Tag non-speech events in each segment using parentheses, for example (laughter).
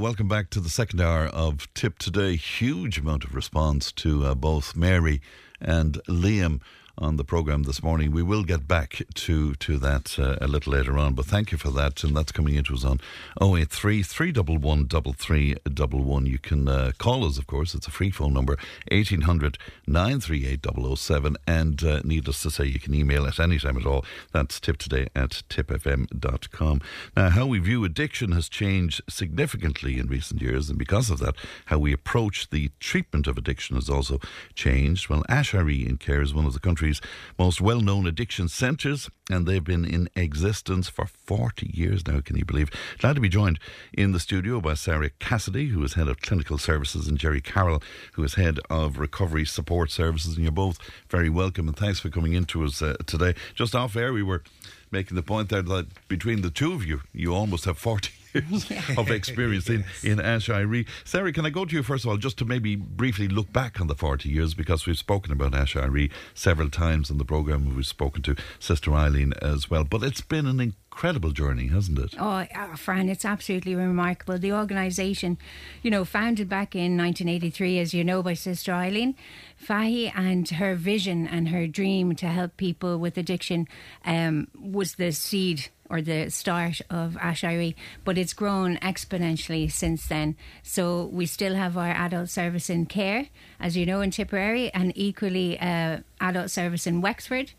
Welcome back to the second hour of Tipp Today. Huge amount of response to uh, both Mary and Liam on the programme this morning. We will get back to to that uh, a little later on, but thank you for that. And that's coming into us on 083 311 3311. You can uh, call us, of course. It's a free phone number 1800 938 007. And uh, needless to say, you can email at any time at all. That's tiptoday at tipfm.com. Now, how we view addiction has changed significantly in recent years, and because of that, how we approach the treatment of addiction has also changed. Well, Aiseiri in Cahir is one of the country's country's most well known addiction centres, and they've been in existence for 40 years now, can you believe? Glad to be joined in the studio by Sara Cassidy, who is head of clinical services, and Gerry Carroll, who is head of recovery support services. And you're both very welcome, and thanks for coming into us uh, today. Just off air, we were making the point there that between the two of you, you almost have 40 years (laughs) of experience in, yes. in Aiseiri. Sara, can I go to you first of all, just to maybe briefly look back on the 40 years, because we've spoken about Aiseiri several times in the programme. We've spoken to Sister Eileen as well. But it's been an incredible journey, hasn't it? Oh, uh, Fran, it's absolutely remarkable. The organisation, you know, founded back in 1983, as you know, by Sister Eileen Fahy, and her vision and her dream to help people with addiction um, was the seed or the start of Aiseiri, but it's grown exponentially since then. So we still have our adult service in Cahir, as you know, in Tipperary, and equally uh, adult service in Wexford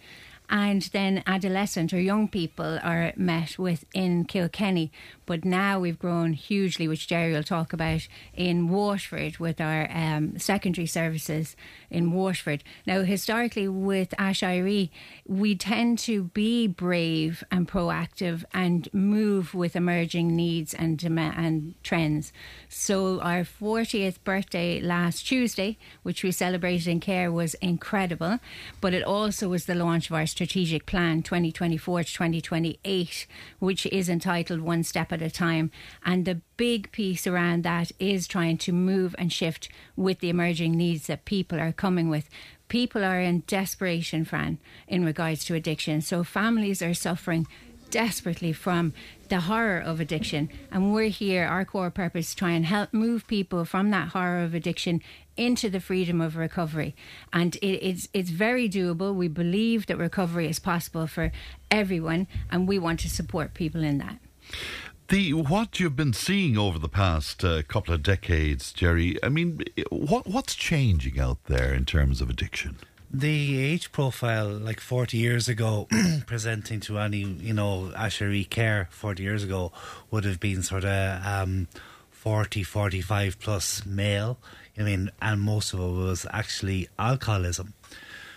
and then adolescent or young people are met with in Kilkenny. But now we've grown hugely, which Gerry will talk about in Waterford with our um, secondary services in Waterford. Now, historically, with Aiseiri, we tend to be brave and proactive and move with emerging needs and and trends. So, our 40th birthday last Tuesday, which we celebrated in Cahir, was incredible. But it also was the launch of our strategic plan 2024 to 2028, which is entitled One Step at a Time. And the big piece around that is trying to move and shift with the emerging needs that people are coming with. People are in desperation, Fran, in regards to addiction. So families are suffering desperately from the horror of addiction. And we're here, our core purpose, try and help move people from that horror of addiction into the freedom of recovery. And it, it's, it's very doable. We believe that recovery is possible for everyone, and we want to support people in that. The what you've been seeing over the past uh, couple of decades, Gerry. I mean, what what's changing out there in terms of addiction? The age profile, like 40 years ago, (clears throat) presenting to any, you know, Aiseiri Cahir 40 years ago, would have been sort of um, 40, 45 plus male. I mean, and most of it was actually alcoholism.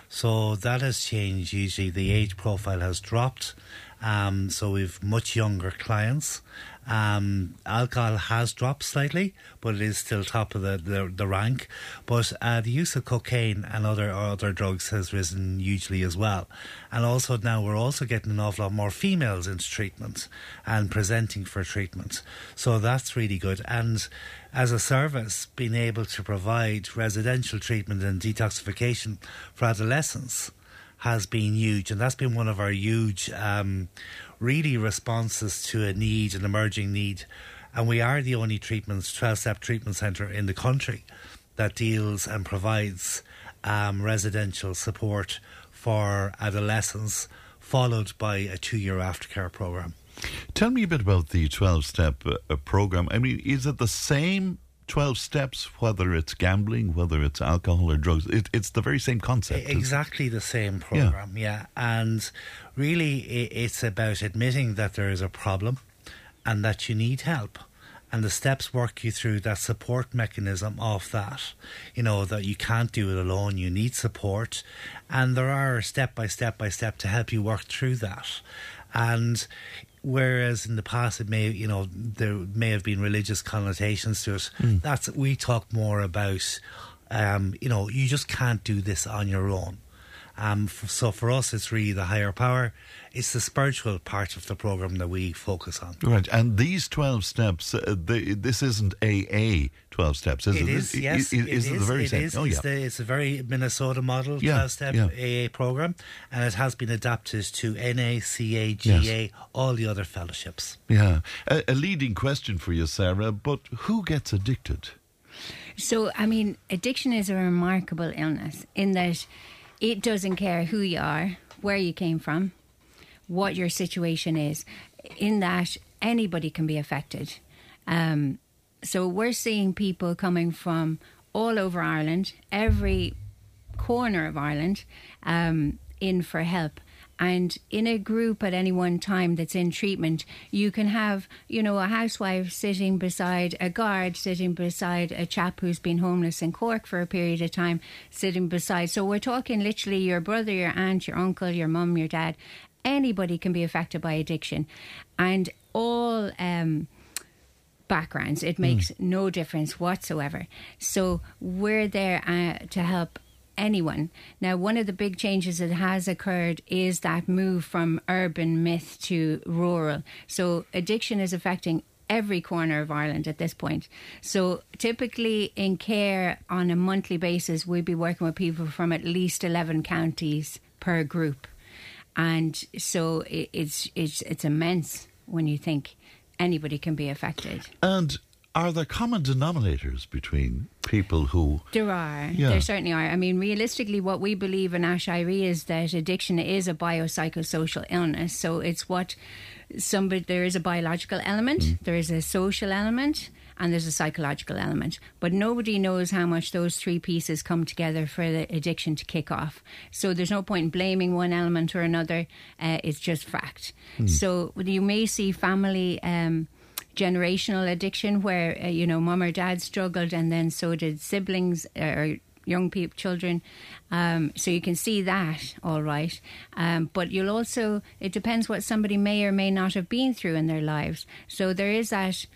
So that has changed. Usually the age profile has dropped um, so we've much younger clients. Um, alcohol has dropped slightly, but it is still top of the, the, the rank. But uh, the use of cocaine and other other drugs has risen hugely as well. And also now we're also getting an awful lot more females into treatment and presenting for treatment. So that's really good. And as a service, being able to provide residential treatment and detoxification for adolescents has been huge, and that's been one of our huge, um, really responses to a need, an emerging need. And we are the only treatment, 12 step treatment centre in the country that deals and provides um, residential support for adolescents, followed by a two year aftercare programme. Tell me a bit about the 12 step uh, program. I mean, is it the same 12 steps, whether it's gambling, whether it's alcohol or drugs. It, it's the very same concept. Exactly the same program, yeah. yeah. And really, it's about admitting that there is a problem and that you need help. And the steps work you through that support mechanism of that. You know, that you can't do it alone, you need support. And there are step by step by step to help you work through that. And whereas in the past it may you know there may have been religious connotations to it mm. that's we talk more about um, you know you just can't do this on your own Um, f- so for us, it's really the higher power. It's the spiritual part of the program that we focus on. Right, and these 12 steps, uh, they, this isn't AA 12 steps, is it? It is, yes. Is, it is it the very it same? is. Oh, it's, the, it's a very Minnesota model Yeah, 12 step yeah. AA program, and it has been adapted to NA, CA, GA, Yes. all the other fellowships. Yeah. A, a leading question for you, Sara, but who gets addicted? So, I mean, addiction is a remarkable illness in that it doesn't care who you are, where you came from, what your situation is, in that anybody can be affected. Um, so, we're seeing people coming from all over Ireland, every corner of Ireland, um, in for help. And in a group at any one time that's in treatment, you can have, you know, a housewife sitting beside a guard, sitting beside a chap who's been homeless in Cork for a period of time, sitting beside. So we're talking literally your brother, your aunt, your uncle, your mum, your dad. Anybody can be affected by addiction. And all. Um, backgrounds. It makes no difference whatsoever. So we're there uh, to help anyone. Now, one of the big changes that has occurred is that move from urban myth to rural. So addiction is affecting every corner of Ireland at this point. So typically in Cahir on a monthly basis, we'd be working with people from at least 11 counties per group. And so it's, it's, it's immense when you think anybody can be affected. And are there common denominators between people who. There are. Yeah. There certainly are. I mean, realistically, what we believe in Aiseiri is that addiction is a biopsychosocial illness. So it's what somebody, there is a biological element, there is a social element, and there's a psychological element. But nobody knows how much those three pieces come together for the addiction to kick off. So there's no point in blaming one element or another. Uh, it's just fact. So you may see family. Um, generational addiction where uh, you know mum or dad struggled and then so did siblings uh, or young people children um, so you can see that all right um, but you'll also it depends what somebody may or may not have been through in their lives so there is that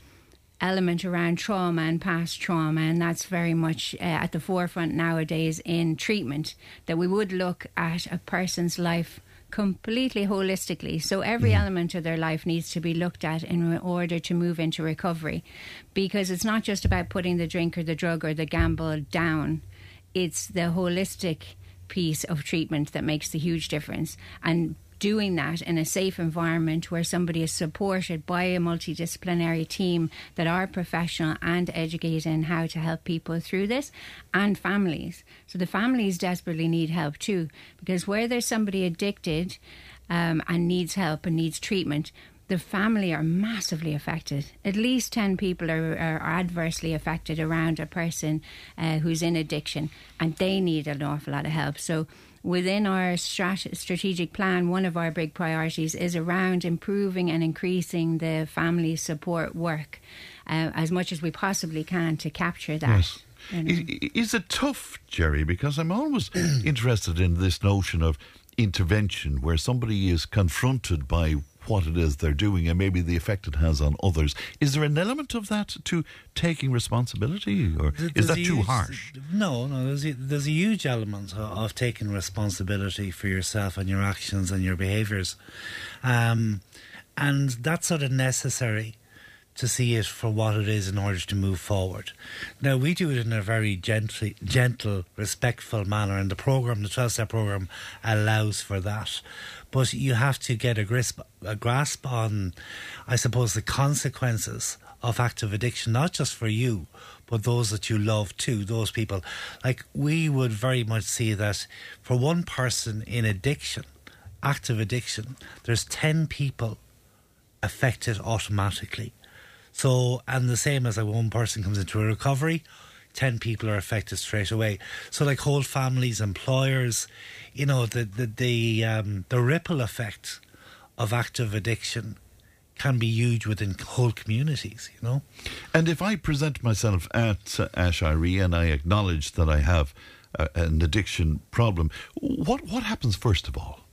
element around trauma and past trauma, and that's very much uh, at the forefront nowadays in treatment. That we would look at a person's life completely holistically. So every mm. element of their life needs to be looked at in order to move into recovery, because it's not just about putting the drink or the drug or the gamble down. It's the holistic piece of treatment that makes the huge difference, and doing that in a safe environment where somebody is supported by a multidisciplinary team that are professional and educated in how to help people through this and families. So the families desperately need help too, because where there's somebody addicted um, and needs help and needs treatment, the family are massively affected. At least 10 people are, are adversely affected around a person uh, who's in addiction, and they need an awful lot of help. So, within our strat- strategic plan, one of our big priorities is around improving and increasing the family support work uh, as much as we possibly can to capture that. Yes. you know. Is, is it tough, Gerry? Because I'm always (clears throat) interested in this notion of intervention where somebody is confronted by what it is they're doing and maybe the effect it has on others. Is there an element of that to taking responsibility, or is that too huge- harsh? No, no. There's a, there's a huge element of, of taking responsibility for yourself and your actions and your behaviours, um, and that's sort of necessary to see it for what it is in order to move forward. Now we do it in a very gently, gentle, respectful manner, and the program, the twelve step program, allows for that. But you have to get a grasp, a grasp on, I suppose, the consequences of active addiction, not just for you, but those that you love too, those people. Like, we would very much see that for one person in addiction, active addiction, there's 10 people affected automatically. So, and the same as like one person comes into a recovery, 10 people are affected straight away. So, like whole families, employers, you know, the, the, the, um, the ripple effect of active addiction can be huge within whole communities, you know? And if I present myself at uh, Aiseiri and I acknowledge that I have uh, an addiction problem, what what happens first of all?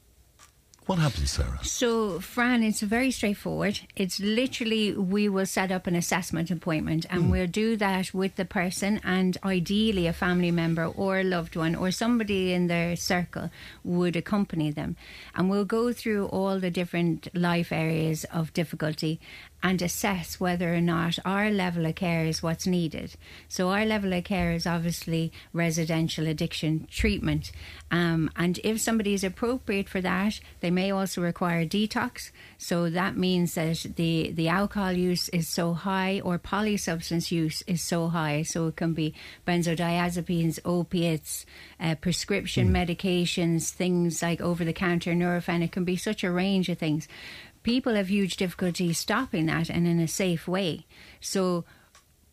What happens, Sara? So, Fran, it's very straightforward. It's literally we will set up an assessment appointment and mm. we'll do that with the person and ideally a family member or a loved one or somebody in their circle would accompany them. And we'll go through all the different life areas of difficulty and assess whether or not our level of care is what's needed. So, our level of care is obviously residential addiction treatment. Um, and if somebody is appropriate for that, they may also require detox. So, that means that the, the alcohol use is so high or polysubstance use is so high. So, it can be benzodiazepines, opiates, uh, prescription mm. medications, things like over the counter Nurofen. It can be such a range of things people have huge difficulty stopping that and in a safe way. So,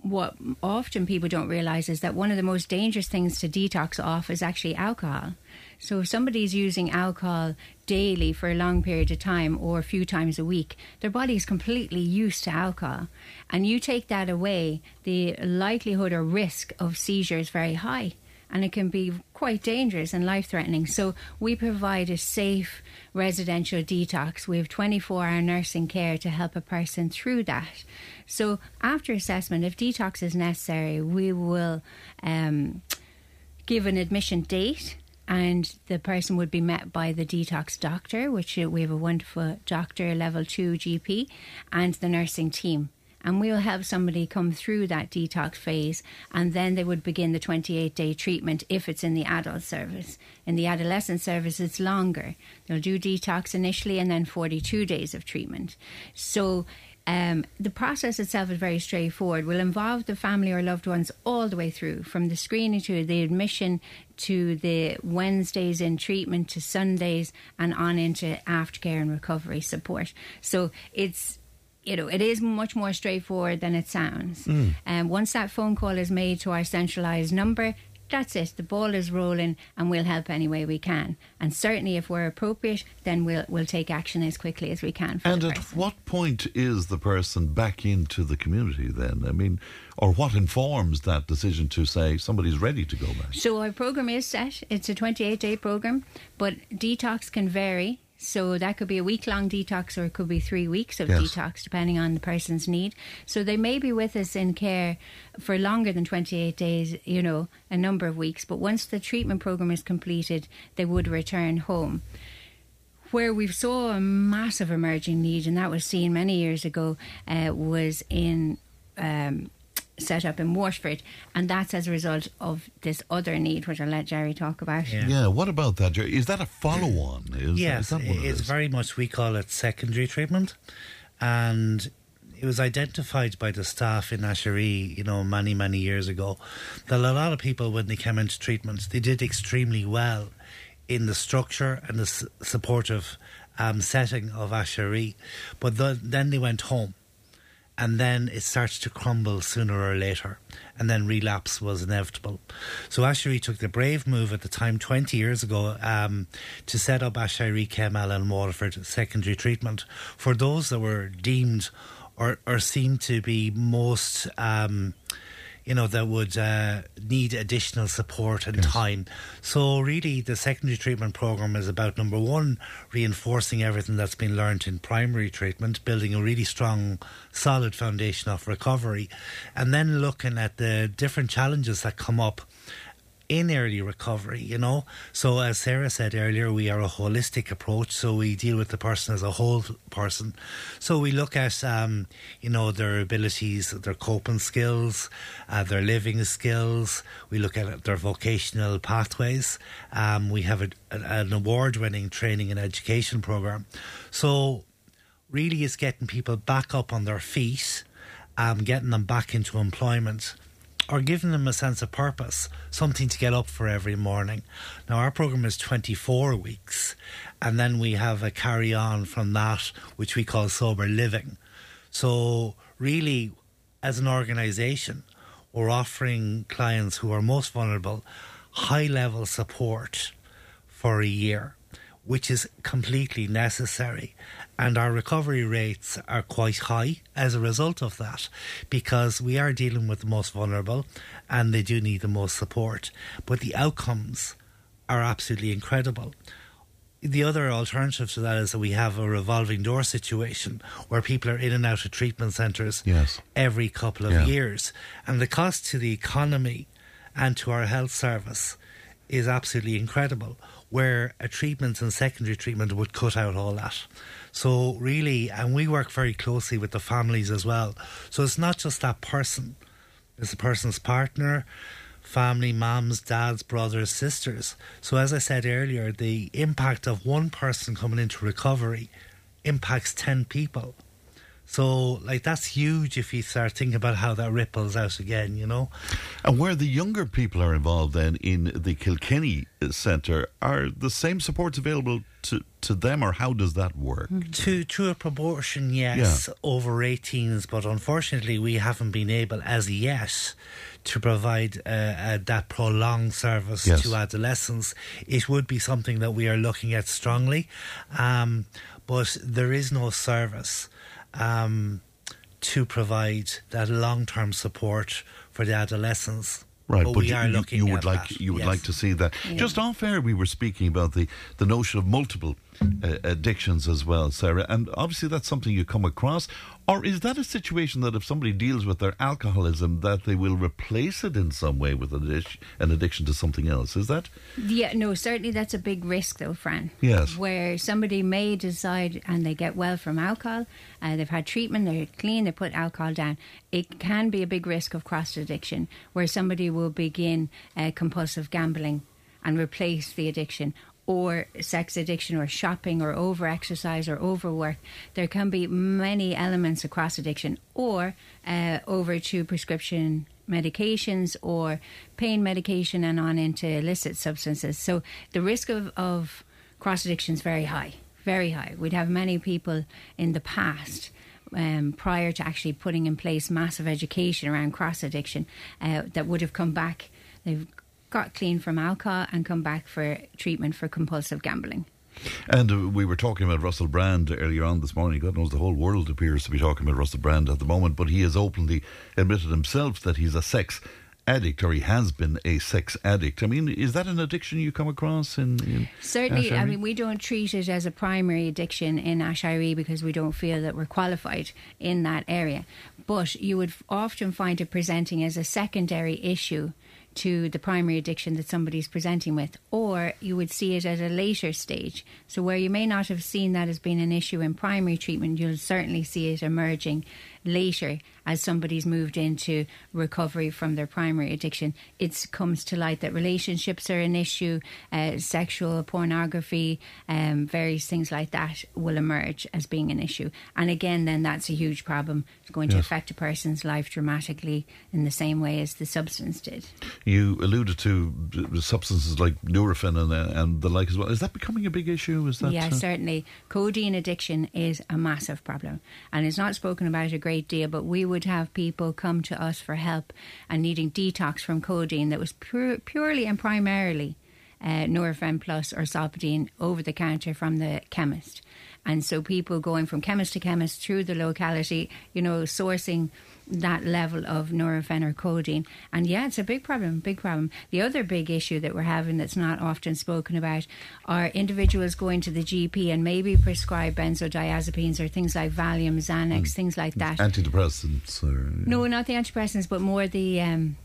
what often people don't realize is that one of the most dangerous things to detox off is actually alcohol. So, if somebody's using alcohol daily for a long period of time or a few times a week, their body is completely used to alcohol. And you take that away, the likelihood or risk of seizure is very high and it can be quite dangerous and life threatening. So we provide a safe residential detox. We have 24 hour nursing care to help a person through that. So after assessment, if detox is necessary, we will um, give an admission date. And the person would be met by the detox doctor, which we have a wonderful doctor, level two GP, and the nursing team and we'll have somebody come through that detox phase and then they would begin the 28 day treatment if it's in the adult service. In the adolescent service, it's longer. They'll do detox initially and then 42 days of treatment. So um, the process itself is very straightforward. Will involve the family or loved ones all the way through, from the screening to the admission to the Wednesdays in treatment to Sundays and on into aftercare and recovery support. So it's you know, it is much more straightforward than it sounds. Mm. And once that phone call is made to our centralised number, that's it. The ball is rolling, and we'll help any way we can. And certainly, if we're appropriate, then we'll we'll take action as quickly as we can. and at what point is the person back into the community? Then, I mean, or what informs that decision to say somebody's ready to go back? So our program is set. It's a 28 day program, but detox can vary so that could be a week long detox or it could be three weeks of yes. detox, depending on the person's need. So they may be with us in Cahir for longer than 28 days, you know, a number of weeks. But once the treatment program is completed, they would return home where we saw a massive emerging need, and that was seen many years ago, uh, was in um, set up in Waterford, and that's as a result of this other need, which I'll let Gerry talk about. Yeah, yeah what about that, Gerry? Is that a follow on? Is, Yes, it it's very much, we call it secondary treatment. And it was identified by the staff in Aiseiri, you know, many, many years ago, that a lot of people, when they came into treatment, they did extremely well in the structure and the supportive um, setting of Aiseiri. But the, then they went home and then it starts to crumble sooner or later, and then relapse was inevitable. So Aiseiri took the brave move at the time, 20 years ago, um, to set up Aiseiri Kemel and Waterford secondary treatment for those that were deemed or, or seen to be most. Um, you know, that would uh, need additional support and yes. time. So, really, the secondary treatment program is about number one, reinforcing everything that's been learned in primary treatment, building a really strong, solid foundation of recovery, and then looking at the different challenges that come up in early recovery, you know. So, as Sara said earlier, we are a holistic approach. So, we deal with the person as a whole person. So, we look at, um, you know, their abilities, their coping skills, uh, their living skills. We look at their vocational pathways. Um, we have a, an award winning training and education program. So, really, it's getting people back up on their feet, um, getting them back into employment or giving them a sense of purpose, something to get up for every morning. Now, our program is 24 weeks, and then we have a carry on from that, which we call sober living. So, really, as an organization, we're offering clients who are most vulnerable high level support for a year, which is completely necessary. And our recovery rates are quite high as a result of that because we are dealing with the most vulnerable and they do need the most support. But the outcomes are absolutely incredible. the other alternative to that is that we have a revolving door situation where people are in and out of treatment centres Yes. every couple of Yeah. years. And the cost to the economy and to our health service is absolutely incredible, where a treatment and secondary treatment would cut out all that. So, really, and we work very closely with the families as well. So, it's not just that person, it's the person's partner, family, moms, dads, brothers, sisters. So, as I said earlier, the impact of one person coming into recovery impacts 10 people. So, like, that's huge if you start thinking about how that ripples out again, you know? And where the younger people are involved then in the Kilkenny Centre, are the same supports available to, to them or how does that work? To to a proportion, yes, over 18s, but unfortunately, we haven't been able as yet to provide uh, uh, that prolonged service Yes. to adolescents. It would be something that we are looking at strongly, um, but there is no service um, to provide that long term support for the adolescents. Right, but, but we you, are you- looking you would at like that, you would yes. like to see that. Just off air, we were speaking about the, the notion of multiple uh, addictions as well, Sara, and obviously that's something you come across. Or is that a situation that if somebody deals with their alcoholism, that they will replace it in some way with an addiction, an addiction to something else? Is that Yeah, no, certainly that's a big risk, though, Fran. Yes. Where somebody may decide and they get well from alcohol, uh, they've had treatment, they're clean, they put alcohol down. It can be a big risk of cross addiction, where somebody will begin uh, compulsive gambling and replace the addiction. Or sex addiction, or shopping, or over exercise, or overwork. There can be many elements of cross addiction, or uh, over to prescription medications or pain medication and on into illicit substances. So the risk of, of cross addiction is very high, very high. We'd have many people in the past. Um, prior to actually putting in place massive education around cross addiction, uh, that would have come back. They've got clean from alcohol and come back for treatment for compulsive gambling. And we were talking about Russell Brand earlier on this morning. God knows the whole world appears to be talking about Russell Brand at the moment, but he has openly admitted himself that he's a sex addict or he has been a sex addict. I mean, is that an addiction you come across in, in Certainly, I mean, we don't treat it as a primary addiction in Aiseiri because we don't feel that we're qualified in that area. But you would often find it presenting as a secondary issue to the primary addiction that somebody's presenting with, or you would see it at a later stage. So, where you may not have seen that as being an issue in primary treatment, you'll certainly see it emerging later as somebody's moved into recovery from their primary addiction. It comes to light that relationships are an issue, uh, sexual pornography, um, various things like that will emerge as being an issue. And again, then that's a huge problem. It's going to affect a person's life dramatically in the same way as the substance did. You alluded to substances like Nurofen and, uh, and the like as well. Is that becoming a big issue? Is that yeah, uh, certainly. Codeine addiction is a massive problem, and it's not spoken about a great deal. But we would have people come to us for help and needing detox from codeine that was pure, purely and primarily uh, Plus or Solpadeine over the counter from the chemist. And so people going from chemist to chemist through the locality, you know, sourcing that level of codeine. And yeah, it's a big problem, big problem. The other big issue that we're having that's not often spoken about are individuals going to the GP and maybe prescribe benzodiazepines or things like Valium, Xanax, things like that. antidepressants? Or, No, not the antidepressants, but more the um,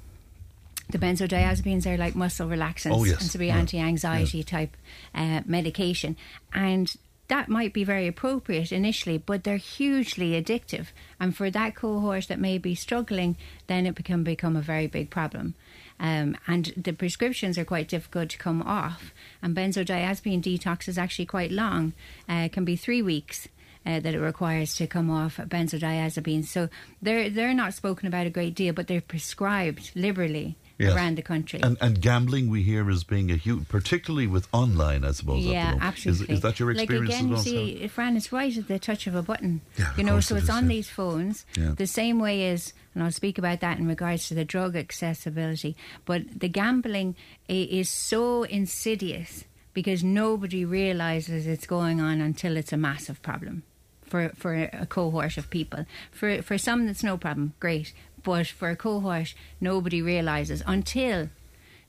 the benzodiazepines are like muscle relaxants Oh, yes. and to be Yeah. anti-anxiety type uh, medication, and that might be very appropriate initially, but they're hugely addictive. And for that cohort that may be struggling, then it can become a very big problem. Um, and the prescriptions are quite difficult to come off. And benzodiazepine detox is actually quite long; uh, can be three weeks uh, that it requires to come off benzodiazepines. So they're they're not spoken about a great deal, but they're prescribed liberally Yes. around the country. And, and gambling, we hear, is being a huge, particularly with online, I suppose. yeah, absolutely. Is, is that your experience Like again, as well? see, Fran, it's right at the touch of a button. Yeah, you know, so it it's is, on yeah. these phones. Yeah. The same way as, and I'll speak about that in regards to the drug accessibility. But the gambling is so insidious because nobody realizes it's going on until it's a massive problem. For, for a cohort of people. For for some, it's no problem, great. But for a cohort, nobody realizes until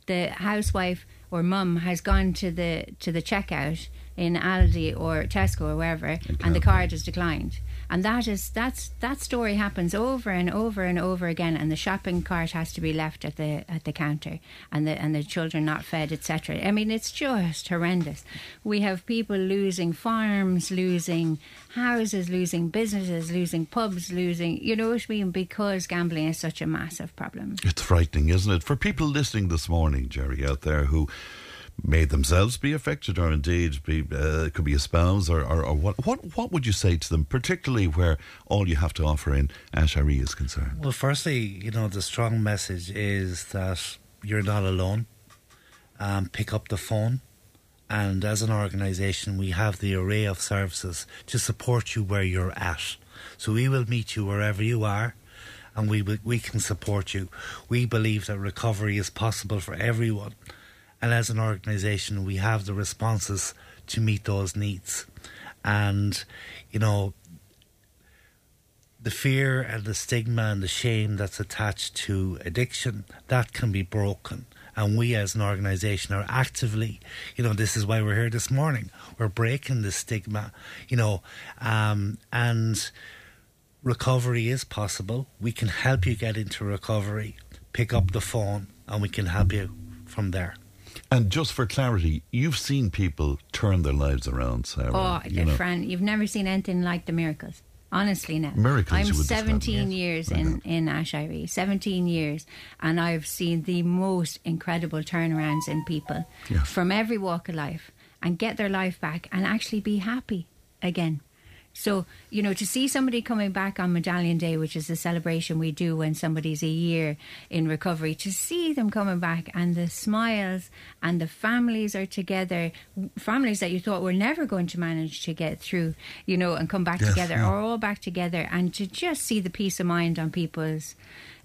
the housewife or mum has gone to the to the checkout in Aldi or Tesco or wherever, and the card is declined. And that is that's that story happens over and over and over again, and the shopping cart has to be left at the at the counter, and the and the children not fed, etc. I mean, it's just horrendous. We have people losing farms, losing houses, losing businesses, losing pubs, losing you know what I mean, because gambling is such a massive problem. It's frightening, isn't it? For people listening this morning, Gerry, out there who may themselves be affected, or indeed be uh, could be a spouse, or, or, or, what, what what would you say to them, particularly where all you have to offer in Aiseiri is concerned? Well, firstly, you know the strong message is that you're not alone. Um, pick up the phone, and as an organisation, we have the array of services to support you where you're at. So we will meet you wherever you are and we we can support you. We believe that recovery is possible for everyone, and as an organisation, we have the responses to meet those needs. And, you know, the fear and the stigma and the shame that's attached to addiction, that can be broken. And we as an organisation are actively, you know, this is why we're here this morning. We're breaking the stigma, you know, um, and recovery is possible. We can help you get into recovery. Pick up the phone and we can help you from there. And just for clarity, you've seen people turn their lives around, Sara. Oh, you Fran, you've never seen anything like the miracles. Honestly, now miracles. I'm 17 years in in Ash 17 years, and I've seen the most incredible turnarounds in people yes. from every walk of life, and get their life back and actually be happy again. So, you know, to see somebody coming back on Medallion Day, which is the celebration we do when somebody's a year in recovery, to see them coming back and the smiles and the families are together, families that you thought were never going to manage to get through, you know, and come back yes, together, yeah. are all back together, and to just see the peace of mind on people's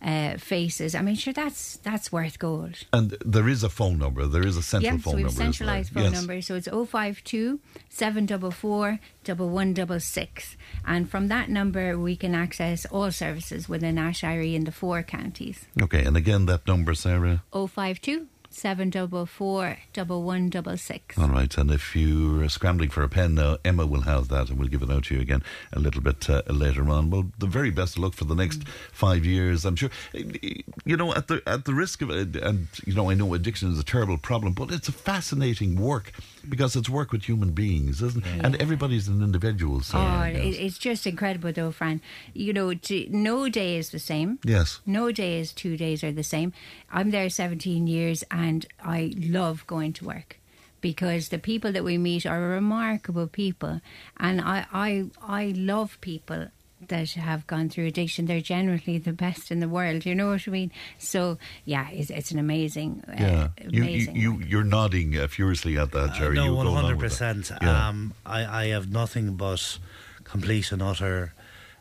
uh, faces. I mean, sure, that's that's worth gold. And there is a phone number. There is a central yes, phone we have number. centralised phone yes. number. So it's 052 744 1166. And from that number, we can access all services within Ash in the four counties. Okay, and again, that number, Sara? 052 seven double four double one double six. All right, and if you're scrambling for a pen now, Emma will have that, and we'll give it out to you again a little bit uh, later on. Well, the very best of luck for the next five years. I'm sure. You know, at the at the risk of and you know, I know addiction is a terrible problem, but it's a fascinating work because it's work with human beings, isn't it? Yeah. And everybody's an individual. So oh, it's just incredible, though, Fran. You know, no day is the same. Yes. No day is two days are the same. I'm there 17 years, and I love going to work because the people that we meet are remarkable people, and I I I love people that have gone through addiction, they're generally the best in the world. You know what I mean? So yeah, it's, it's an amazing, uh, yeah. amazing. You, you, you are nodding uh, furiously at that, Gerry. Uh, no, one hundred percent. Um, I I have nothing but complete and utter.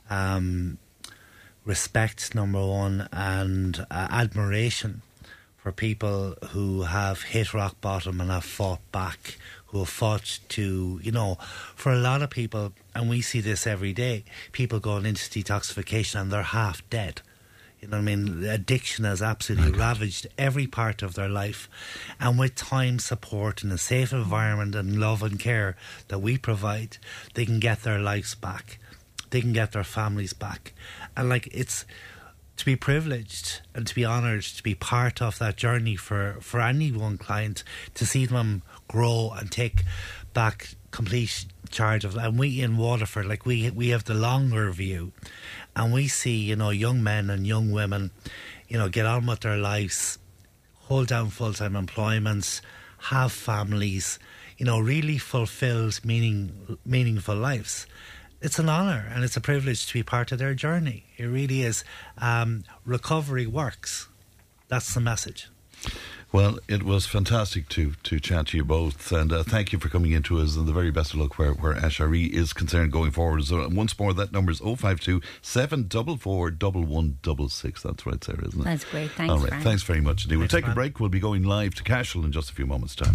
Um, respect, number one, and uh, admiration for people who have hit rock bottom and have fought back, who have fought to, you know, for a lot of people, and we see this every day, people going into detoxification and they're half dead. You know what I mean? Addiction has absolutely ravaged every part of their life. And with time, support, and a safe environment and love and care that we provide, they can get their lives back. They can get their families back. And like, it's to be privileged and to be honoured to be part of that journey for, for any one client to see them grow and take back complete charge of and we in Waterford like we we have the longer view. And we see you know young men and young women you know get on with their lives hold down full-time employments have families you know really fulfilled meaning meaningful lives it's an honour and it's a privilege to be part of their journey. It really is. Um, recovery works. That's the message. Well, it was fantastic to to chat to you both, and uh, thank you for coming into us. And the very best of luck where where Aiseiri is concerned going forward. So once more, that number is 052 744 1166. That's right, Sara, isn't it? That's great. Thanks. All right, Frank. thanks very much. Indeed. We'll take a break. We'll be going live to Cashel in just a few moments' time.